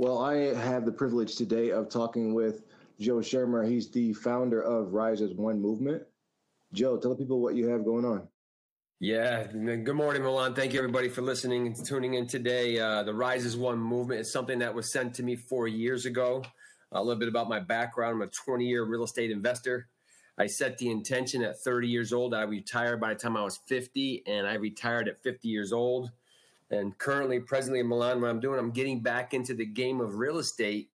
Well, I have the privilege today of talking with Joe Shirmer. He's the founder of Rise as One Movement. Joe, tell the people what you have going on. Yeah, good morning, Milan. Thank you, everybody, for listening and tuning in today. Uh, the Rise as One movement is something that was sent to me four years ago. A little bit about my background I'm a 20 year real estate investor. I set the intention at 30 years old. I retired by the time I was 50, and I retired at 50 years old. And currently, presently in Milan, what I'm doing, I'm getting back into the game of real estate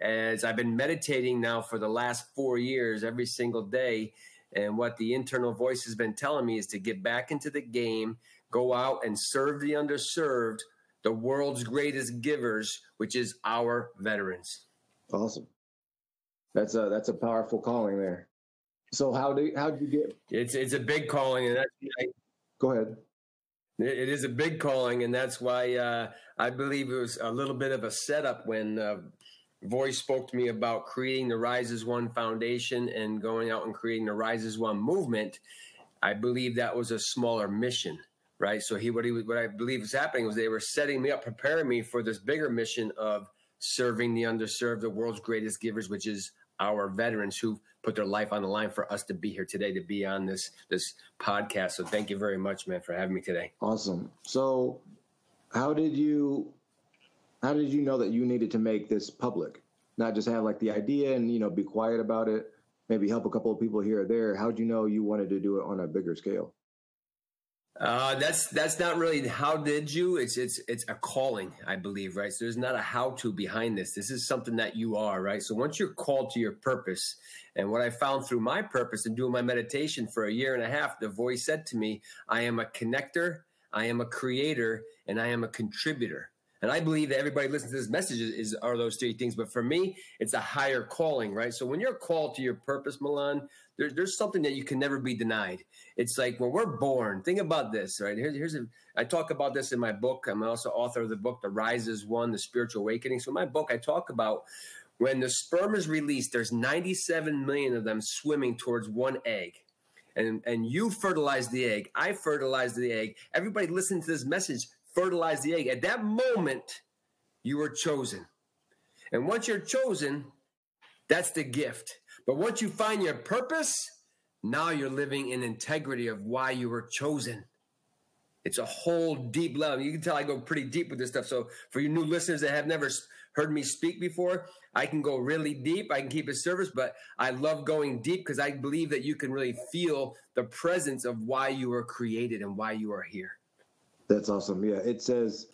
as I've been meditating now for the last four years every single day. And what the internal voice has been telling me is to get back into the game, go out and serve the underserved, the world's greatest givers, which is our veterans. Awesome. That's a that's a powerful calling there. So how do how did you get? It's it's a big calling, and that's I, go ahead. It is a big calling, and that's why uh, I believe it was a little bit of a setup when uh, Voice spoke to me about creating the Rise as One Foundation and going out and creating the Rise as One movement. I believe that was a smaller mission, right? So he what he what I believe was happening was they were setting me up, preparing me for this bigger mission of serving the underserved, the world's greatest givers, which is our veterans who put their life on the line for us to be here today to be on this this podcast. So thank you very much, man, for having me today. Awesome. So how did you how did you know that you needed to make this public? Not just have like the idea and you know be quiet about it, maybe help a couple of people here or there. How did you know you wanted to do it on a bigger scale? Uh, that's that's not really how did you. It's it's it's a calling, I believe, right? So there's not a how to behind this. This is something that you are, right? So once you're called to your purpose, and what I found through my purpose and doing my meditation for a year and a half, the voice said to me, "I am a connector, I am a creator, and I am a contributor." And I believe that everybody listening to this message is, is, are those three things. But for me, it's a higher calling, right? So when you're called to your purpose, Milan, there, there's something that you can never be denied. It's like when we're born. Think about this, right? Here's, here's a, I talk about this in my book. I'm also author of the book, The Rise as One, The Spiritual Awakening. So in my book, I talk about when the sperm is released, there's 97 million of them swimming towards one egg. And, and you fertilize the egg. I fertilize the egg. Everybody listening to this message fertilize the egg. At that moment, you were chosen. And once you're chosen, that's the gift. But once you find your purpose, now you're living in integrity of why you were chosen. It's a whole deep level. You can tell I go pretty deep with this stuff. So for you new listeners that have never heard me speak before, I can go really deep. I can keep it service, but I love going deep because I believe that you can really feel the presence of why you were created and why you are here. That's awesome. Yeah, it says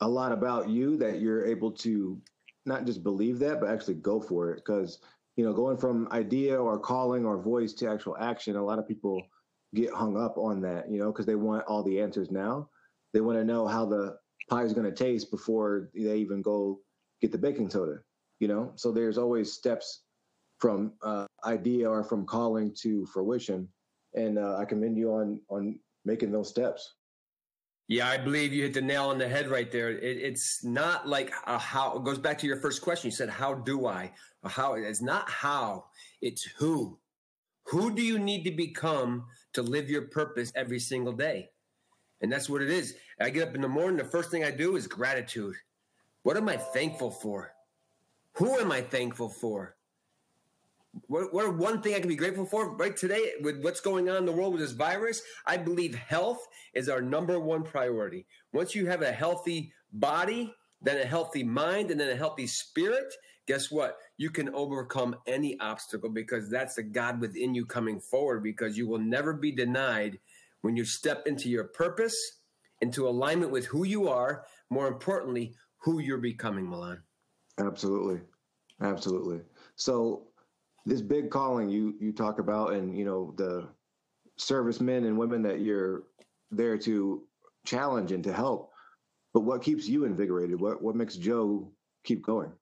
a lot about you that you're able to not just believe that, but actually go for it. Because you know, going from idea or calling or voice to actual action, a lot of people get hung up on that. You know, because they want all the answers now. They want to know how the pie is going to taste before they even go get the baking soda. You know, so there's always steps from uh, idea or from calling to fruition, and uh, I commend you on on making those steps. Yeah, I believe you hit the nail on the head right there. It, it's not like a how. It goes back to your first question. You said, "How do I?" How it's not how. It's who. Who do you need to become to live your purpose every single day? And that's what it is. I get up in the morning. The first thing I do is gratitude. What am I thankful for? Who am I thankful for? What, what one thing I can be grateful for right today with what's going on in the world with this virus? I believe health is our number one priority. Once you have a healthy body, then a healthy mind, and then a healthy spirit, guess what? You can overcome any obstacle because that's the God within you coming forward because you will never be denied when you step into your purpose, into alignment with who you are, more importantly, who you're becoming, Milan. Absolutely. Absolutely. So this big calling you you talk about and you know the servicemen and women that you're there to challenge and to help. But what keeps you invigorated? What what makes joe keep going?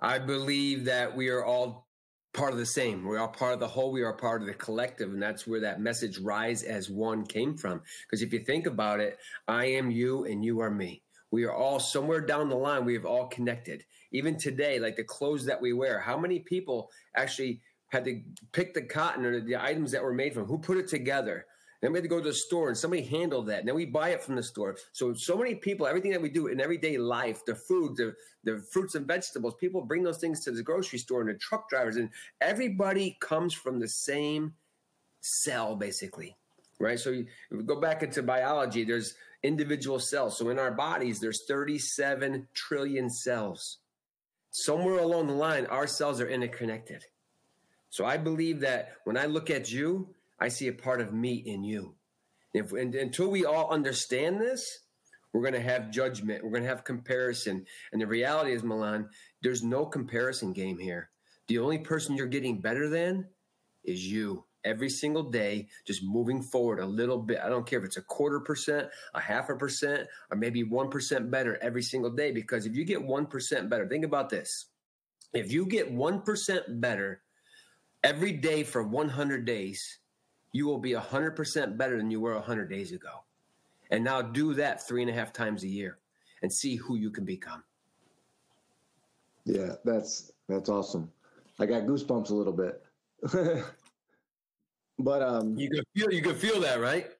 I believe that we are all part of the same. We're all part of the whole. We are part of the collective and that's where that message rise as one came from. Because if you think about it i am you and you are me we are all somewhere down the line we have all connected even today like the clothes that we wear how many people actually had to pick the cotton or the items that were made from who put it together Then we had to go to the store and somebody handled that. And then we buy it from the store. So so many people, everything that we do in everyday life, the food, the, the fruits and vegetables, people bring those things to the grocery store and the truck drivers, and everybody comes from the same cell, basically. Right. So you, go back into biology, there's individual cells. So in our bodies, there's 37 trillion cells. Somewhere along the line, our cells are interconnected. So I believe that when I look at you, I see a part of me in you. If, and, until we all understand this, we're going to have judgment. We're going to have comparison. And the reality is, Milan, there's no comparison game here. The only person you're getting better than is you every single day, just moving forward a little bit. I don't care if it's a quarter percent, a half a percent, or maybe 1% better every single day. Because if you get 1% better, think about this. If you get 1% better every day for 100 days, you will be 100% better than you were 100 days ago. And now do that three and a half times a year and see who you can become. Yeah, that's that's awesome. I got goosebumps a little bit. but um you can feel you can feel that, right?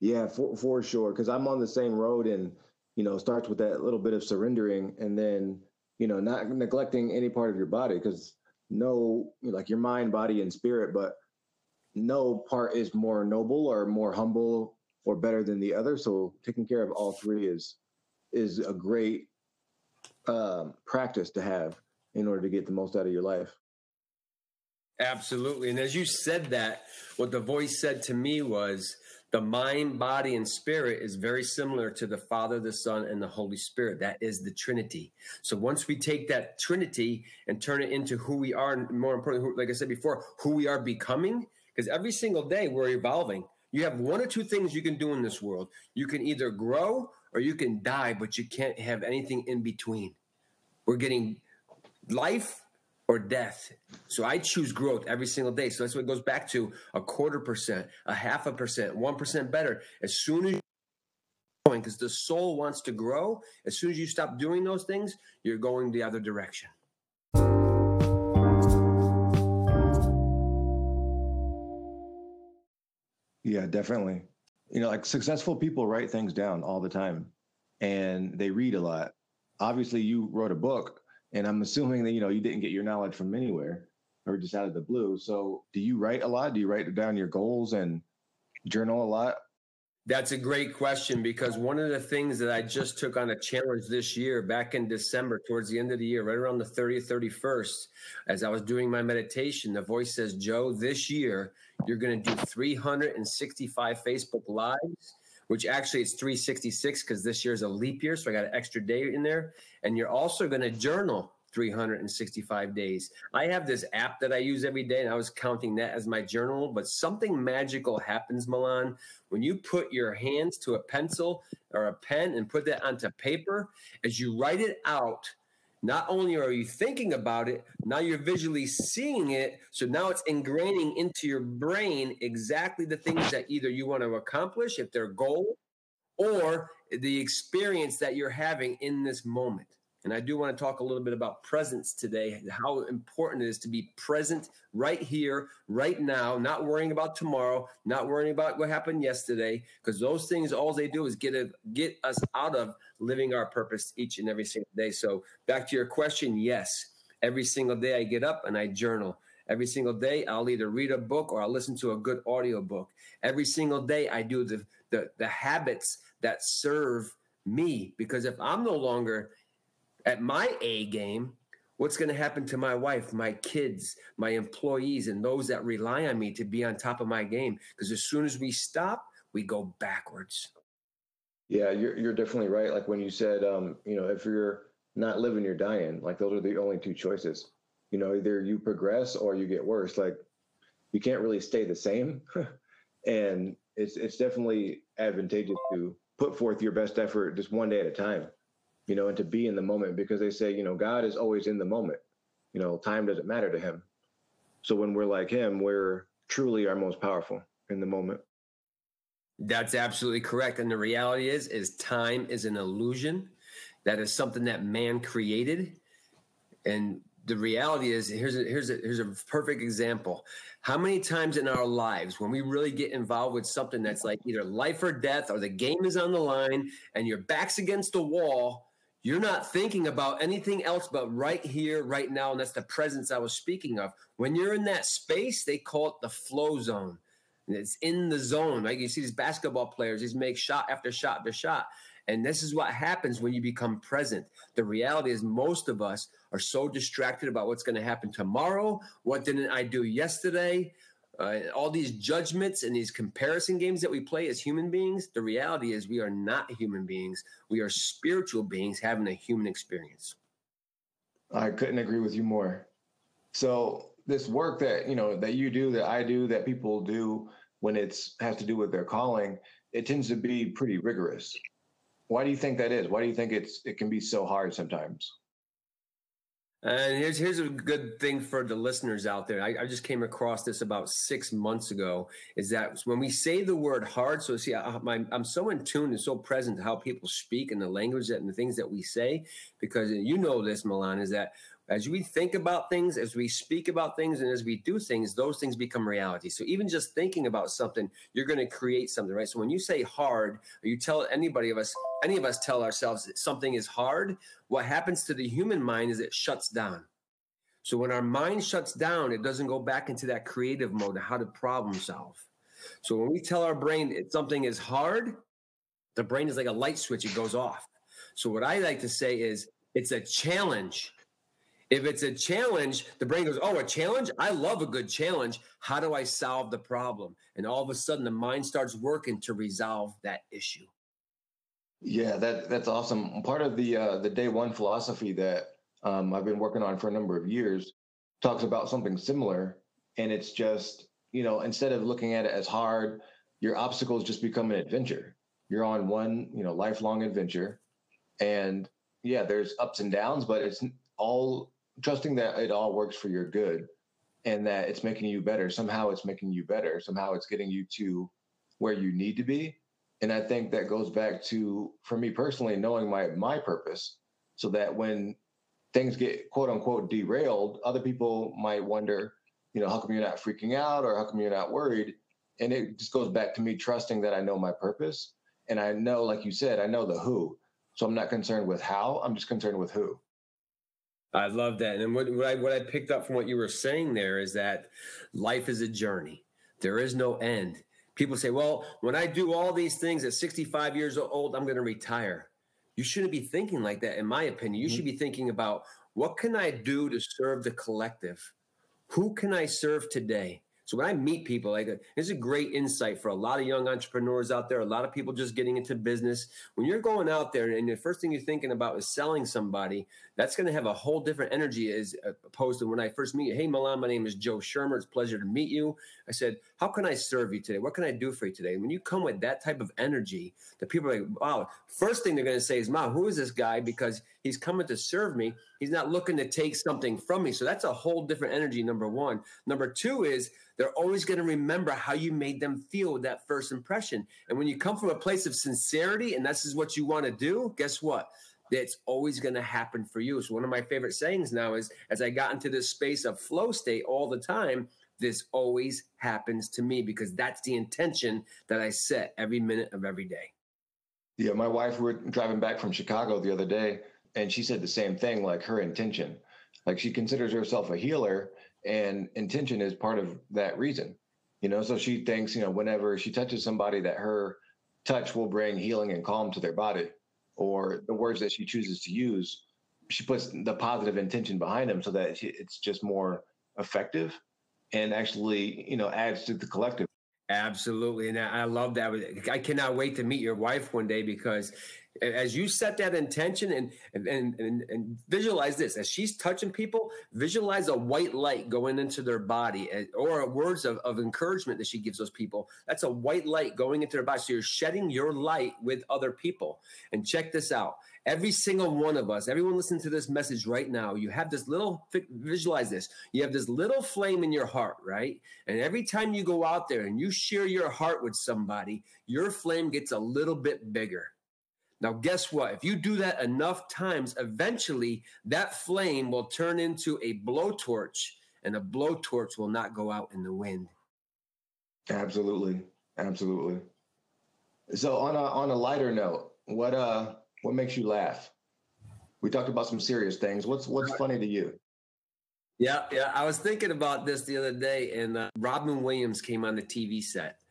Yeah, for for sure. Cause I'm on the same road and you know, starts with that little bit of surrendering and then, you know, not neglecting any part of your body because no like your mind, body, and spirit, but no part is more noble or more humble or better than the other. So taking care of all three is is a great um, practice to have in order to get the most out of your life. Absolutely. And as you said that, what the voice said to me was the mind, body, and spirit is very similar to the Father, the Son, and the Holy Spirit. That is the Trinity. So once we take that Trinity and turn it into who we are, and more importantly, like I said before, who we are becoming, because every single day we're evolving. You have one or two things you can do in this world. You can either grow or you can die, but you can't have anything in between. We're getting life or death. So I choose growth every single day. So that's what it goes back to a quarter percent, a half a percent, 1% better. As soon as going because the soul wants to grow, as soon as you stop doing those things, you're going the other direction. Yeah, definitely. You know, like successful people write things down all the time and they read a lot. Obviously, you wrote a book, and I'm assuming that, you know, you didn't get your knowledge from anywhere or just out of the blue. So, do you write a lot? Do you write down your goals and journal a lot? That's a great question because one of the things that I just took on a challenge this year back in December, towards the end of the year, right around the 30th, 31st, as I was doing my meditation, the voice says, Joe, this year you're going to do 365 Facebook Lives, which actually it's 366 because this year is a leap year. So I got an extra day in there. And you're also going to journal 365 days. I have this app that I use every day, and I was counting that as my journal. But something magical happens, Milan, when you put your hands to a pencil or a pen and put that onto paper. As you write it out, not only are you thinking about it, now you're visually seeing it. So now it's ingraining into your brain exactly the things that either you want to accomplish, if they're goal, or the experience that you're having in this moment. And I do want to talk a little bit about presence today, how important it is to be present right here, right now, not worrying about tomorrow, not worrying about what happened yesterday, because those things, all they do is get a, get us out of living our purpose each and every single day. So back to your question, yes, every single day I get up and I journal. Every single day I'll either read a book or I'll listen to a good audio book. Every single day I do the the, the habits that serve me because if I'm no longer at my A game, what's going to happen to my wife, my kids, my employees, and those that rely on me to be on top of my game? Because as soon as we stop, we go backwards. Yeah, you're you're definitely right. Like when you said, um, you know, if you're not living, you're dying. Like those are the only two choices. You know, either you progress or you get worse. Like you can't really stay the same. and it's it's definitely advantageous to put forth your best effort just one day at a time you know, and to be in the moment because they say, you know, God is always in the moment. You know, time doesn't matter to him. So when we're like him, we're truly our most powerful in the moment. That's absolutely correct. And the reality is, is time is an illusion. That is something that man created. And the reality is here's a, here's a, here's a perfect example. How many times in our lives when we really get involved with something that's like either life or death or the game is on the line and your back's against the wall, you're not thinking about anything else but right here, right now, and that's the presence I was speaking of. When you're in that space, they call it the flow zone. And it's in the zone. Like you see these basketball players, these make shot after shot after shot. And this is what happens when you become present. The reality is, most of us are so distracted about what's going to happen tomorrow. What didn't I do yesterday? Uh, all these judgments and these comparison games that we play as human beings. The reality is, we are not human beings. We are spiritual beings having a human experience. I couldn't agree with you more. So this work that you know that you do, that I do, that people do when it's has to do with their calling, it tends to be pretty rigorous. Why do you think that is? Why do you think it's it can be so hard sometimes? And here's here's a good thing for the listeners out there. I, I, just came across this about six months ago. Is that when we say the word hard? So see, I, am so in tune and so present to how people speak and the language that, and the things that we say, because you know this, Milan, is that as we think about things, as we speak about things, and as we do things, those things become reality. So even just thinking about something, you're going to create something, right? So when you say hard, or you tell anybody of us, any of us tell ourselves that something is hard, what happens to the human mind is it shuts down. So when our mind shuts down, it doesn't go back into that creative mode of how to problem solve. So when we tell our brain something is hard, the brain is like a light switch, it goes off. So what I like to say is it's a challenge if it's a challenge, the brain goes, Oh, a challenge? I love a good challenge. How do I solve the problem? And all of a sudden, the mind starts working to resolve that issue. Yeah, that that's awesome. Part of the uh, the day one philosophy that um, I've been working on for a number of years talks about something similar, and it's just you know instead of looking at it as hard, your obstacles just become an adventure. You're on one you know lifelong adventure, and yeah, there's ups and downs, but it's all trusting that it all works for your good and that it's making you better. Somehow it's making you better. Somehow it's getting you to where you need to be. And I think that goes back to, for me personally, knowing my my purpose, so that when things get quote unquote derailed, other people might wonder, you know, how come you're not freaking out or how come you're not worried? And it just goes back to me trusting that I know my purpose. And I know, like you said, I know the who. So I'm not concerned with how, I'm just concerned with who. I love that. And what, what, I, what I picked up from what you were saying there is that life is a journey. There is no end. People say, well, when I do all these things at 65 years old, I'm going to retire. You shouldn't be thinking like that, in my opinion. You mm-hmm. should be thinking about what can I do to serve the collective? Who can I serve today? So when I meet people, like uh, this is a great insight for a lot of young entrepreneurs out there, a lot of people just getting into business. When you're going out there and the first thing you're thinking about is selling somebody, that's going to have a whole different energy as uh, opposed to when I first meet you. Hey, Milan, my name is Joe Shirmer. It's a pleasure to meet you. I said, how can I serve you today? What can I do for you today? And when you come with that type of energy, the people are like, wow, first thing they're going to say is, wow, who is this guy? Because he's coming to serve me. He's not looking to take something from me. So that's a whole different energy, number one. Number two is they're always going to remember how you made them feel with that first impression. And when you come from a place of sincerity and this is what you want to do, guess what? It's always going to happen for you. So one of my favorite sayings now is as I got into this space of flow state all the time, this always happens to me because that's the intention that I set every minute of every day. Yeah, my wife, we were driving back from Chicago the other day, and she said the same thing like her intention. Like she considers herself a healer, and intention is part of that reason you know? So she thinks you know whenever she touches somebody that her touch will bring healing and calm to their body or the words that she chooses to use she puts the positive intention behind them so that it's just more effective and actually you know adds to the collective. Absolutely and i love that. I cannot wait to meet your wife one day because as you set that intention and, and and and, visualize this as she's touching people visualize a white light going into their body eh, or words of, of encouragement that she gives those people. That's a white light going into their body. So you're shedding your light with other people. And check this out. Every single one of us everyone listening to this message right now you have this little visualize this. You have this little flame in your heart right? And every time you go out there and you share your heart with somebody your flame gets a little bit bigger Now, guess what? If you do that enough times, eventually that flame will turn into a blowtorch, and a blowtorch will not go out in the wind. Absolutely, absolutely. So on a on a lighter note, what uh what makes you laugh? We talked about some serious things. What's what's funny to you? Yeah, yeah. I was thinking about this the other day, and uh, Robin Williams came on the TV set,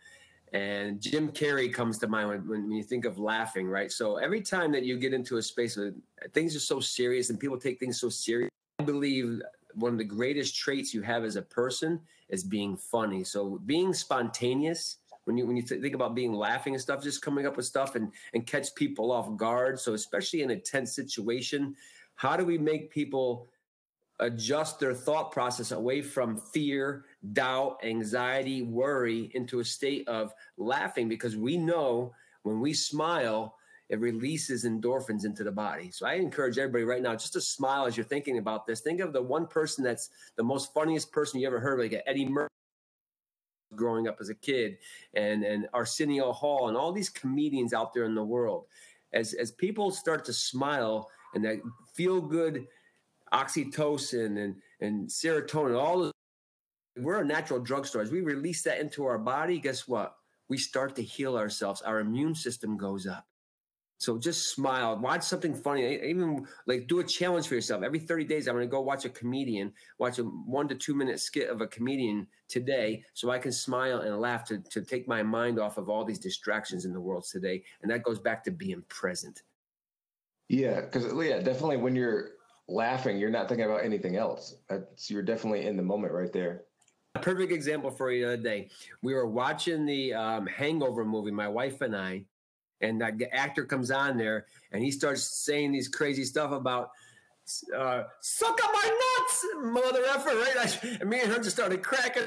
and Jim Carrey comes to mind when, when you think of laughing, right? So every time that you get into a space where things are so serious and people take things so serious, I believe one of the greatest traits you have as a person is being funny. So being spontaneous when you when you think about being laughing and stuff, just coming up with stuff and and catch people off guard. So especially in a tense situation, how do we make people adjust their thought process away from fear, doubt, anxiety, worry into a state of laughing because we know when we smile, it releases endorphins into the body. So I encourage everybody right now just to smile as you're thinking about this. Think of the one person that's the most funniest person you ever heard, like Eddie Murphy growing up as a kid and and Arsenio Hall and all these comedians out there in the world. As as people start to smile and that feel good oxytocin and and serotonin, all those, we're a natural drugstore. As we release that into our body, guess what? We start to heal ourselves. Our immune system goes up. So just smile, watch something funny. Even like do a challenge for yourself. Every 30 days, I'm going to go watch a comedian, watch a one to two minute skit of a comedian today so I can smile and laugh to, to take my mind off of all these distractions in the world today. And that goes back to being present. Yeah, because yeah, definitely when you're laughing, you're not thinking about anything else. That's, you're definitely in the moment right there. A perfect example for you the other day. We were watching the um, Hangover movie, my wife and I, and that actor comes on there and he starts saying these crazy stuff about uh, suck up my nuts, mother effer, right? I, and me and her just started cracking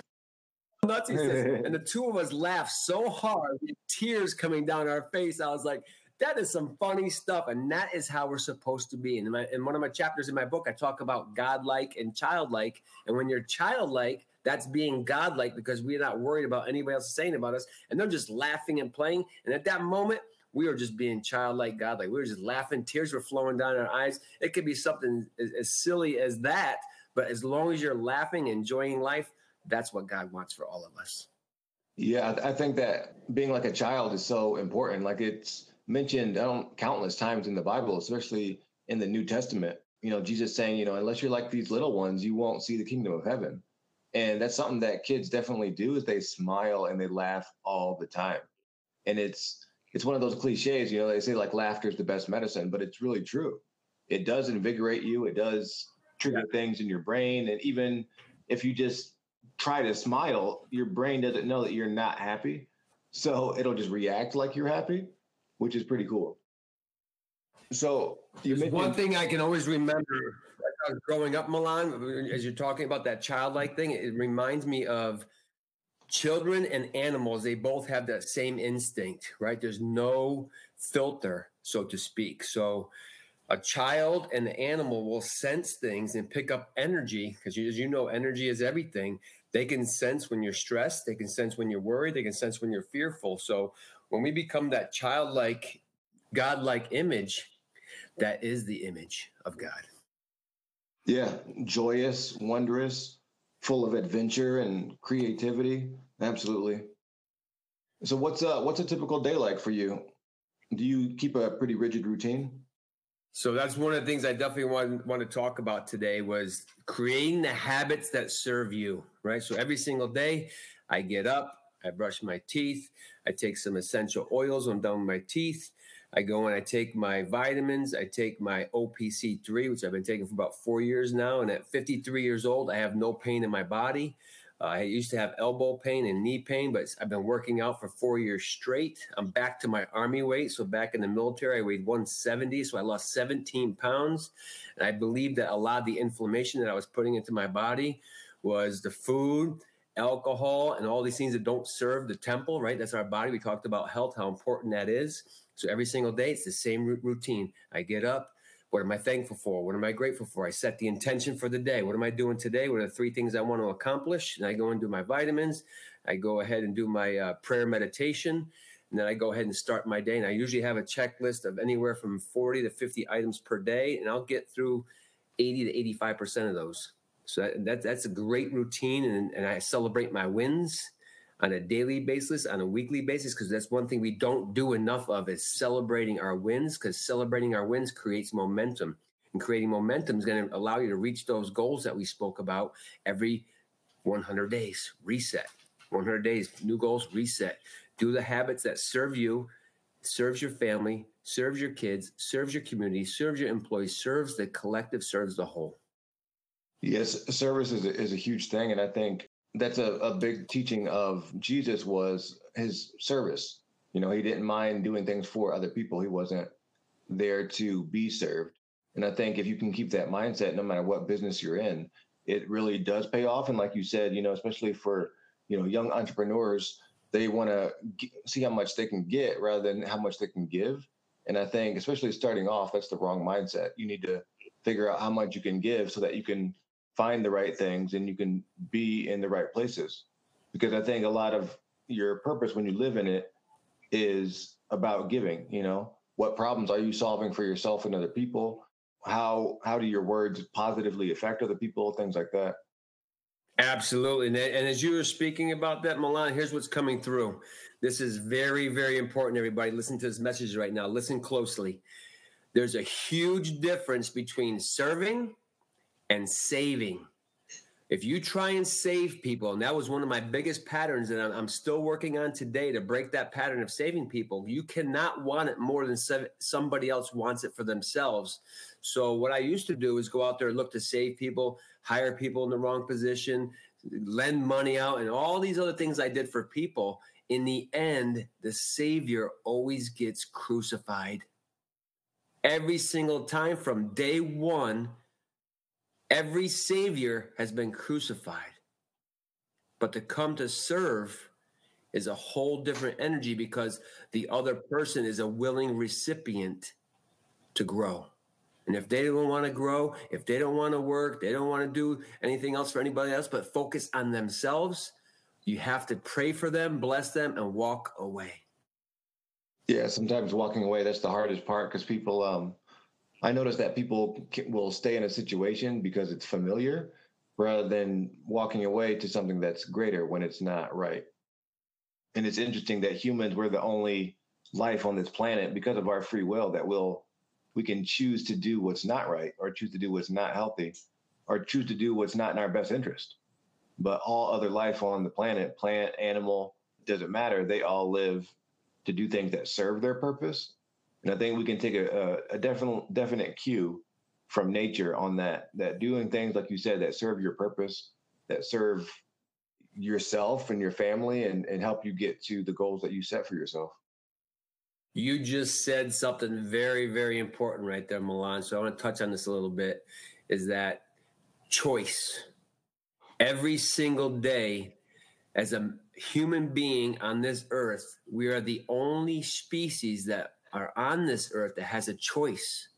nuts. He says, and the two of us laughed so hard, tears coming down our face. I was like, that is some funny stuff, and that is how we're supposed to be. And in, my, in one of my chapters in my book, I talk about godlike and childlike. And when you're childlike, that's being godlike because we're not worried about anybody else saying about us, and they're just laughing and playing. And at that moment, we were just being childlike, godlike. We were just laughing. Tears were flowing down our eyes. It could be something as, as silly as that, but as long as you're laughing, enjoying life, that's what God wants for all of us. Yeah, I think that being like a child is so important. Like it's mentioned countless times in the Bible, especially in the New Testament. You know, Jesus saying, you know, unless you're like these little ones, you won't see the kingdom of heaven. And that's something that kids definitely do is they smile and they laugh all the time. And it's it's one of those cliches, you know, they say like laughter is the best medicine, but it's really true. It does invigorate you, it does trigger yeah. things in your brain. And even if you just try to smile, your brain doesn't know that you're not happy. So it'll just react like you're happy, which is pretty cool. So you mentioned- one thing I can always remember growing up, Milan, as you're talking about that childlike thing, it reminds me of children and animals, they both have that same instinct, right? There's no filter, so to speak. So a child and the animal will sense things and pick up energy because as you know energy is everything they can sense when you're stressed they can sense when you're worried they can sense when you're fearful so when we become that childlike godlike image that is the image of god yeah joyous wondrous full of adventure and creativity. Absolutely. So what's uh what's a typical day like for you? Do you keep a pretty rigid routine? So that's one of the things I definitely want, want to talk about today was creating the habits that serve you, right? So every single day I get up, I brush my teeth, I take some essential oils when I'm done with my teeth. I go and I take my vitamins. I take my OPC3, which I've been taking for about four years now. And at 53 years old, I have no pain in my body. Uh, I used to have elbow pain and knee pain, but I've been working out for four years straight. I'm back to my army weight. So back in the military, I weighed 170. So I lost 17 pounds. And I believe that a lot of the inflammation that I was putting into my body was the food, alcohol, and all these things that don't serve the temple, right? That's our body. We talked about health, how important that is. So every single day, it's the same routine. I get up. What am I thankful for? What am I grateful for? I set the intention for the day. What am I doing today? What are the three things I want to accomplish? And I go and do my vitamins. I go ahead and do my uh, prayer meditation. and then I go ahead and start my day. And I usually have a checklist of anywhere from 40 to 50 items per day, and I'll get through 80 to 85% of those. So that, that that's a great routine, and, and I celebrate my wins on a daily basis, on a weekly basis, because that's one thing we don't do enough of is celebrating our wins, because celebrating our wins creates momentum. And creating momentum is going to allow you to reach those goals that we spoke about every 100 days. Reset. 100 days, new goals, reset. Do the habits that serve you, serves your family, serves your kids, serves your community, serves your employees, serves the collective, serves the whole. Yes, service is a, is a huge thing. And I think that's a, a big teaching of Jesus was his service. You know, he didn't mind doing things for other people. He wasn't there to be served. And I think if you can keep that mindset, no matter what business you're in, it really does pay off. And like you said, you know, especially for, you know, young entrepreneurs, they want to see how much they can get rather than how much they can give. And I think, especially starting off, that's the wrong mindset. You need to figure out how much you can give so that you can find the right things and you can be in the right places. Because I think a lot of your purpose when you live in it is about giving, you know, what problems are you solving for yourself and other people? How how do your words positively affect other people? Things like that. Absolutely. And, as you were speaking about that, Milan, here's what's coming through. This is very, very important, everybody. Listen to this message right now. Listen closely. There's a huge difference between serving and saving. If you try and save people, and that was one of my biggest patterns that I'm still working on today to break that pattern of saving people, you cannot want it more than somebody else wants it for themselves. So, what I used to do is go out there and look to save people, hire people in the wrong position, lend money out, and all these other things I did for people. In the end, the Savior always gets crucified. Every single time from day one Every Savior has been crucified. But to come to serve is a whole different energy because the other person is a willing recipient to grow. And if they don't want to grow, if they don't want to work, they don't want to do anything else for anybody else but focus on themselves, you have to pray for them, bless them, and walk away. Yeah, sometimes walking away, that's the hardest part because people um I notice that people will stay in a situation because it's familiar rather than walking away to something that's greater when it's not right. And it's interesting that humans we're the only life on this planet because of our free will that will we can choose to do what's not right or choose to do what's not healthy or choose to do what's not in our best interest. But all other life on the planet, plant, animal, doesn't matter. They all live to do things that serve their purpose and I think we can take a, a, a definite definite cue from nature on that. That doing things like you said that serve your purpose, that serve yourself and your family, and and help you get to the goals that you set for yourself. You just said something very, very important right there, Milan. So I want to touch on this a little bit. Is that choice? Every single day, as a human being on this earth, we are the only species that are on this earth that has a choice.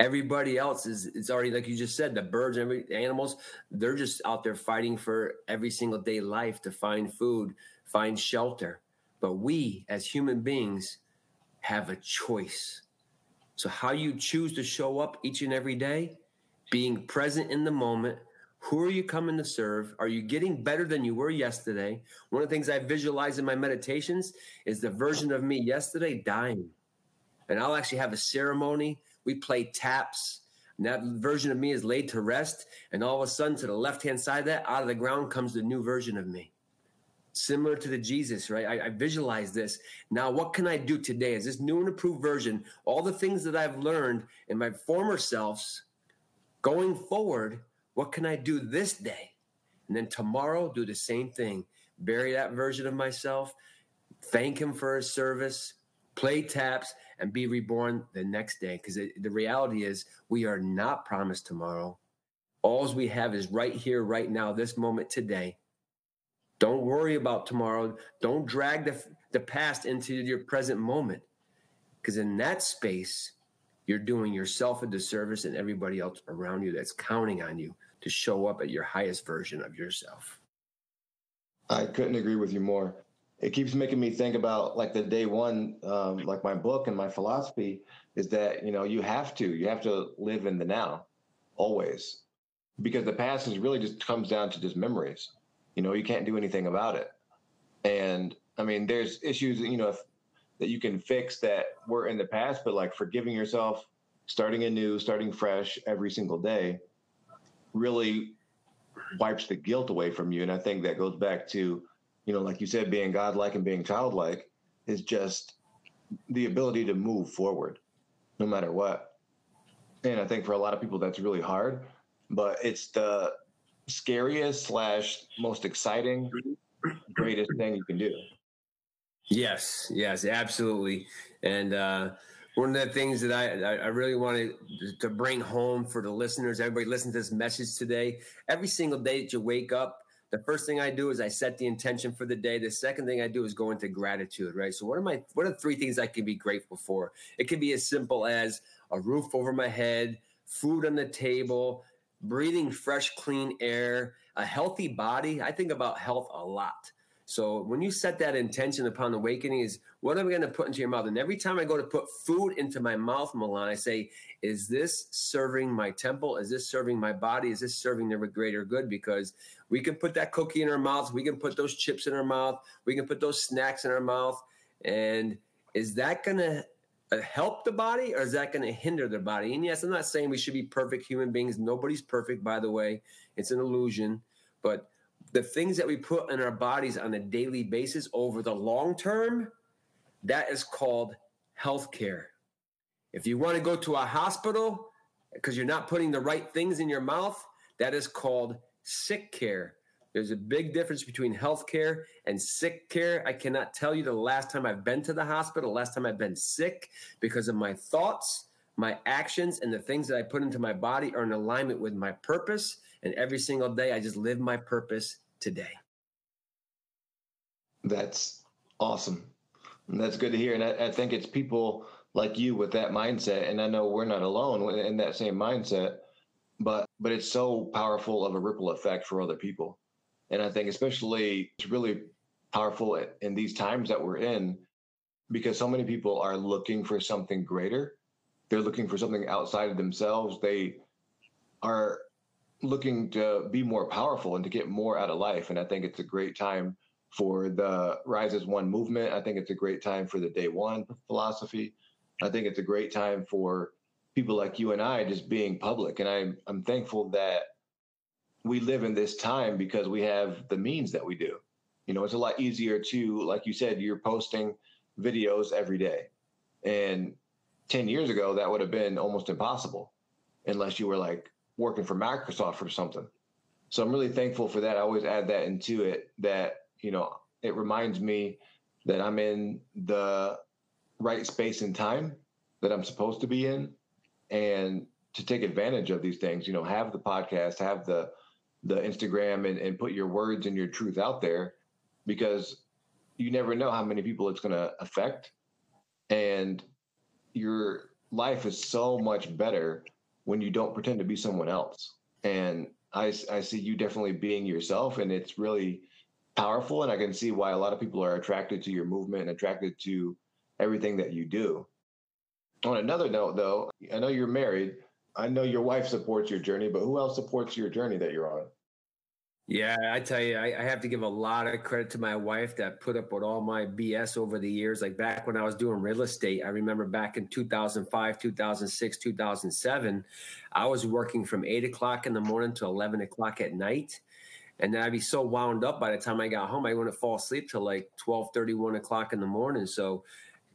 Everybody else is it's already like you just said, the birds and every animals, they're just out there fighting for every single day life to find food, find shelter. But we as human beings have a choice. So how you choose to show up each and every day, being present in the moment, who are you coming to serve? Are you getting better than you were yesterday? One of the things I visualize in my meditations is the version of me yesterday dying and I'll actually have a ceremony. We play taps. And that version of me is laid to rest. And all of a sudden, to the left hand side of that, out of the ground comes the new version of me. Similar to the Jesus, right? I, I visualize this. Now, what can I do today? Is this new and approved version? All the things that I've learned in my former selves going forward, what can I do this day? And then tomorrow, do the same thing. Bury that version of myself, thank him for his service, play taps, and be reborn the next day. Because the reality is, we are not promised tomorrow. All we have is right here, right now, this moment today. Don't worry about tomorrow. Don't drag the, the past into your present moment. Because in that space, you're doing yourself a disservice and everybody else around you that's counting on you to show up at your highest version of yourself. I couldn't agree with you more. It keeps making me think about like the day one, um, like my book and my philosophy is that you know you have to you have to live in the now, always, because the past is really just comes down to just memories. You know, you can't do anything about it, and I mean, there's issues you know if, that you can fix that were in the past, but like forgiving yourself, starting anew, starting fresh every single day, really wipes the guilt away from you. And I think that goes back to you know, like you said, being godlike and being childlike is just the ability to move forward no matter what. And I think for a lot of people, that's really hard, but it's the scariest slash most exciting, greatest thing you can do. Yes, yes, absolutely. And, uh, one of the things that I, I really wanted to bring home for the listeners, everybody listen to this message today. Every single day that you wake up, the first thing I do is I set the intention for the day. The second thing I do is go into gratitude, right? So what are my what are three things I can be grateful for? It can be as simple as a roof over my head, food on the table, breathing fresh, clean air, a healthy body. I think about health a lot. So when you set that intention upon awakening, is what am I going to put into your mouth? And every time I go to put food into my mouth, Milan, I say, is this serving my temple? Is this serving my body? Is this serving the greater good? Because we can put that cookie in our mouth, we can put those chips in our mouth, we can put those snacks in our mouth, and is that going to uh, help the body or is that going to hinder the body? And yes, I'm not saying we should be perfect human beings. Nobody's perfect, by the way. It's an illusion, but the things that we put in our bodies on a daily basis over the long term, that is called health care. If you want to go to a hospital because you're not putting the right things in your mouth, that is called sick care. There's a big difference between health care and sick care. I cannot tell you the last time I've been to the hospital, last time I've been sick because of my thoughts, my actions, and the things that I put into my body are in alignment with my purpose and every single day, I just live my purpose today. That's awesome. That's good to hear. And I, I think it's people like you with that mindset. And I know we're not alone in that same mindset, but but it's so powerful of a ripple effect for other people. And I think especially it's really powerful in these times that we're in because so many people are looking for something greater. They're looking for something outside of themselves. They are looking to be more powerful and to get more out of life. And I think it's a great time for the Rise as One movement. I think it's a great time for the Day One philosophy. I think it's a great time for people like you and I just being public. And I'm I'm thankful that we live in this time because we have the means that we do. You know, it's a lot easier to, like you said, you're posting videos every day. And 10 years ago, that would have been almost impossible unless you were like working for Microsoft or something. So I'm really thankful for that. I always add that into it that, you know, it reminds me that I'm in the right space and time that I'm supposed to be in and to take advantage of these things, you know, have the podcast, have the the Instagram and, and put your words and your truth out there because you never know how many people it's gonna affect. And your life is so much better when you don't pretend to be someone else. And I, I see you definitely being yourself, and it's really powerful. And I can see why a lot of people are attracted to your movement and attracted to everything that you do. On another note, though, I know you're married. I know your wife supports your journey, but who else supports your journey that you're on? Yeah, I tell you, I, I, have to give a lot of credit to my wife that put up with all my BS over the years. Like back when I was doing real estate, I remember back in 2005, 2006, 2007, I was working from eight o'clock in the morning to 11 o'clock at night. And then I'd be so wound up by the time I got home, I wouldn't fall asleep till like 12, 31 o'clock in the morning. So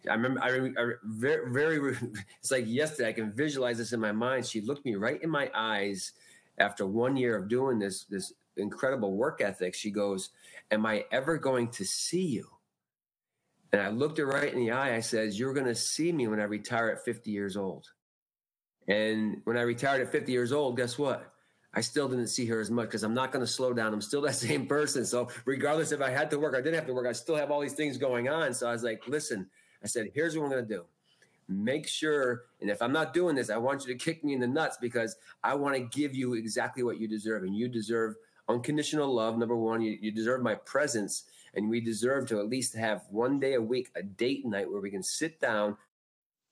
I remember, I, I very, very, it's like yesterday, I can visualize this in my mind. She looked me right in my eyes after one year of doing this, this incredible work ethic. She goes, Am I ever going to see you? And I looked her right in the eye. I says, You're going to see me when I retire at 50 years old. And when I retired at 50 years old, guess what? I still didn't see her as much because I'm not going to slow down. I'm still that same person. So, regardless if I had to work or I didn't have to work, I still have all these things going on. So, I was like, Listen, I said, Here's what I'm going to do make sure and if i'm not doing this i want you to kick me in the nuts because i want to give you exactly what you deserve and you deserve unconditional love. Number one, you, you deserve my presence. and we deserve to at least have one day a week a date night where we can sit down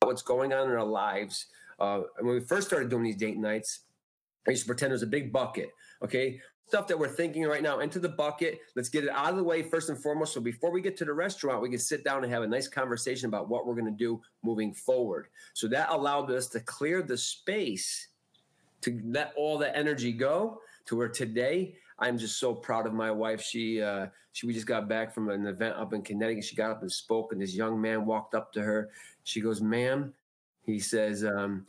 what's going on in our lives uh, when we first started doing these date nights i used to pretend it was a big bucket okay stuff that we're thinking right now into the bucket. Let's get it out of the way first and foremost. So before we get to the restaurant, we can sit down and have a nice conversation about what we're going to do moving forward. So that allowed us to clear the space to let all the energy go to where today I'm just so proud of my wife. She uh, she we just got back from an event up in Connecticut. She got up and spoke, and this young man walked up to her. She goes, "Ma'am," he says, um,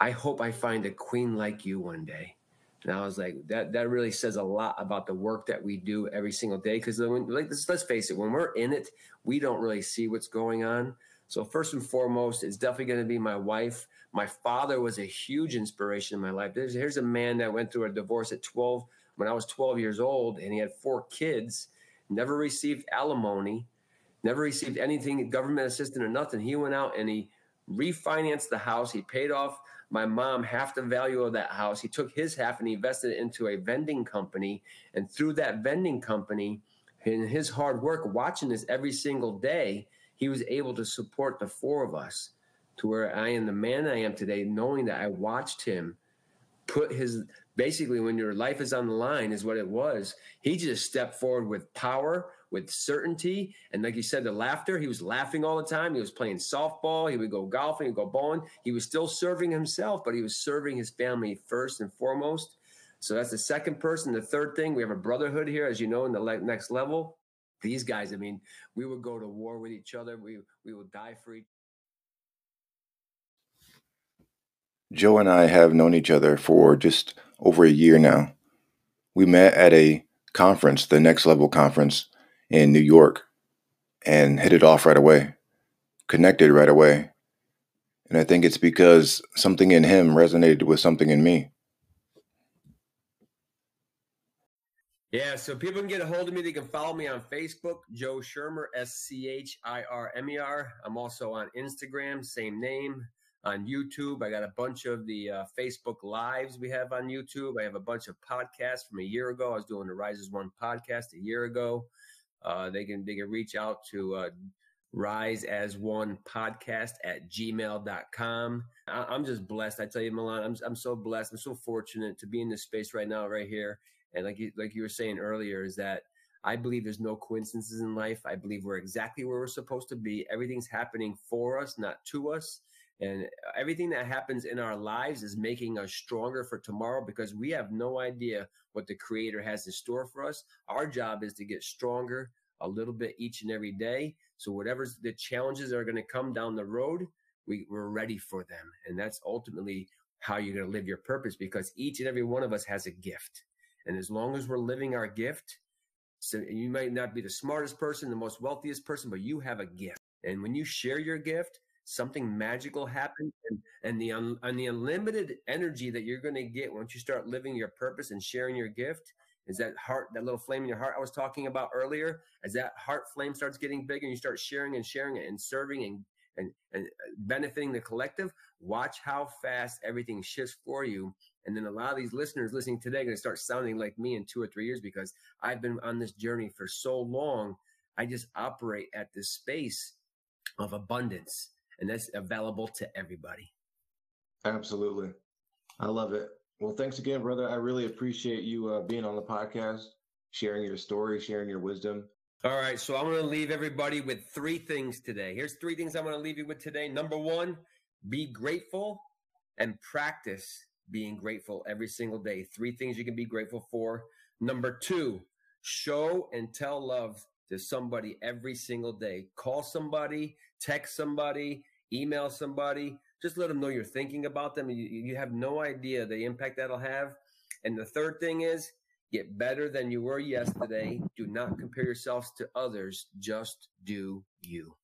"I hope I find a queen like you one day." And I was like, that that really says a lot about the work that we do every single day. Because like, let's, let's face it, when we're in it, we don't really see what's going on. So first and foremost, it's definitely going to be my wife. My father was a huge inspiration in my life. There's, here's a man that went through a divorce at 12 when I was 12 years old, and he had four kids. Never received alimony, never received anything government assistance or nothing. He went out and he refinanced the house. He paid off my mom half the value of that house. He took his half and he invested it into a vending company. And through that vending company, and his hard work, watching this every single day, he was able to support the four of us to where I am the man I am today, knowing that I watched him put his basically when your life is on the line is what it was. He just stepped forward with power, with certainty. And like you said, the laughter, he was laughing all the time. He was playing softball. He would go golfing, he'd go bowling. He was still serving himself, but he was serving his family first and foremost. So that's the second person. The third thing, we have a brotherhood here, as you know, in the le- next level. These guys, I mean, we would go to war with each other. We we would die for each. Joe and I have known each other for just over a year now. We met at a conference, the Next Level Conference in New York, and hit it off right away, connected right away. And I think it's because something in him resonated with something in me. Yeah, so people can get a hold of me. They can follow me on Facebook, Joe Schirmer, S C H I R M E R. I'm also on Instagram, same name, on YouTube. I got a bunch of the uh, Facebook lives we have on YouTube. I have a bunch of podcasts from a year ago. I was doing the Rise as One podcast a year ago. Uh, they can they can reach out to uh, rise as one podcast at gmail.com. I, am just blessed. I tell you, Milan, I'm, I'm so blessed. I'm so fortunate to be in this space right now, right here. And like you, like you were saying earlier, is that I believe there's no coincidences in life. I believe we're exactly where we're supposed to be. Everything's happening for us, not to us. And uh, everything that happens in our lives is making us stronger for tomorrow because we have no idea what the creator has in store for us. Our job is to get stronger a little bit each and every day. So whatever the challenges are going to come down the road, we, we're ready for them. And that's ultimately how you're going to live your purpose because each and every one of us has a gift. And as long as we're living our gift, so you might not be the smartest person, the most wealthiest person, but you have a gift. And when you share your gift, something magical happens and, and the un, and the unlimited energy that you're going to get once you start living your purpose and sharing your gift is that heart that little flame in your heart i was talking about earlier. As that heart flame starts getting big and you start sharing and sharing it and serving and and, and uh, benefiting the collective watch how fast everything shifts for you. And then a lot of these listeners listening today are going to start sounding like me in two or three years because i've been on this journey for so long. I just operate at this space of abundance and that's available to everybody. Absolutely. I love it. Well, thanks again, brother. I really appreciate you uh, being on the podcast, sharing your story, sharing your wisdom. All right. So I'm going to leave everybody with three things today. Here's three things I'm going to leave you with today. Number one, be grateful and practice being grateful every single day. Three things you can be grateful for. Number two, show and tell love to somebody every single day. Call somebody, text somebody, email somebody, just let them know you're thinking about them. You, you have no idea the impact that'll have. And the third thing is get better than you were yesterday. Do not compare yourselves to others. Just do you.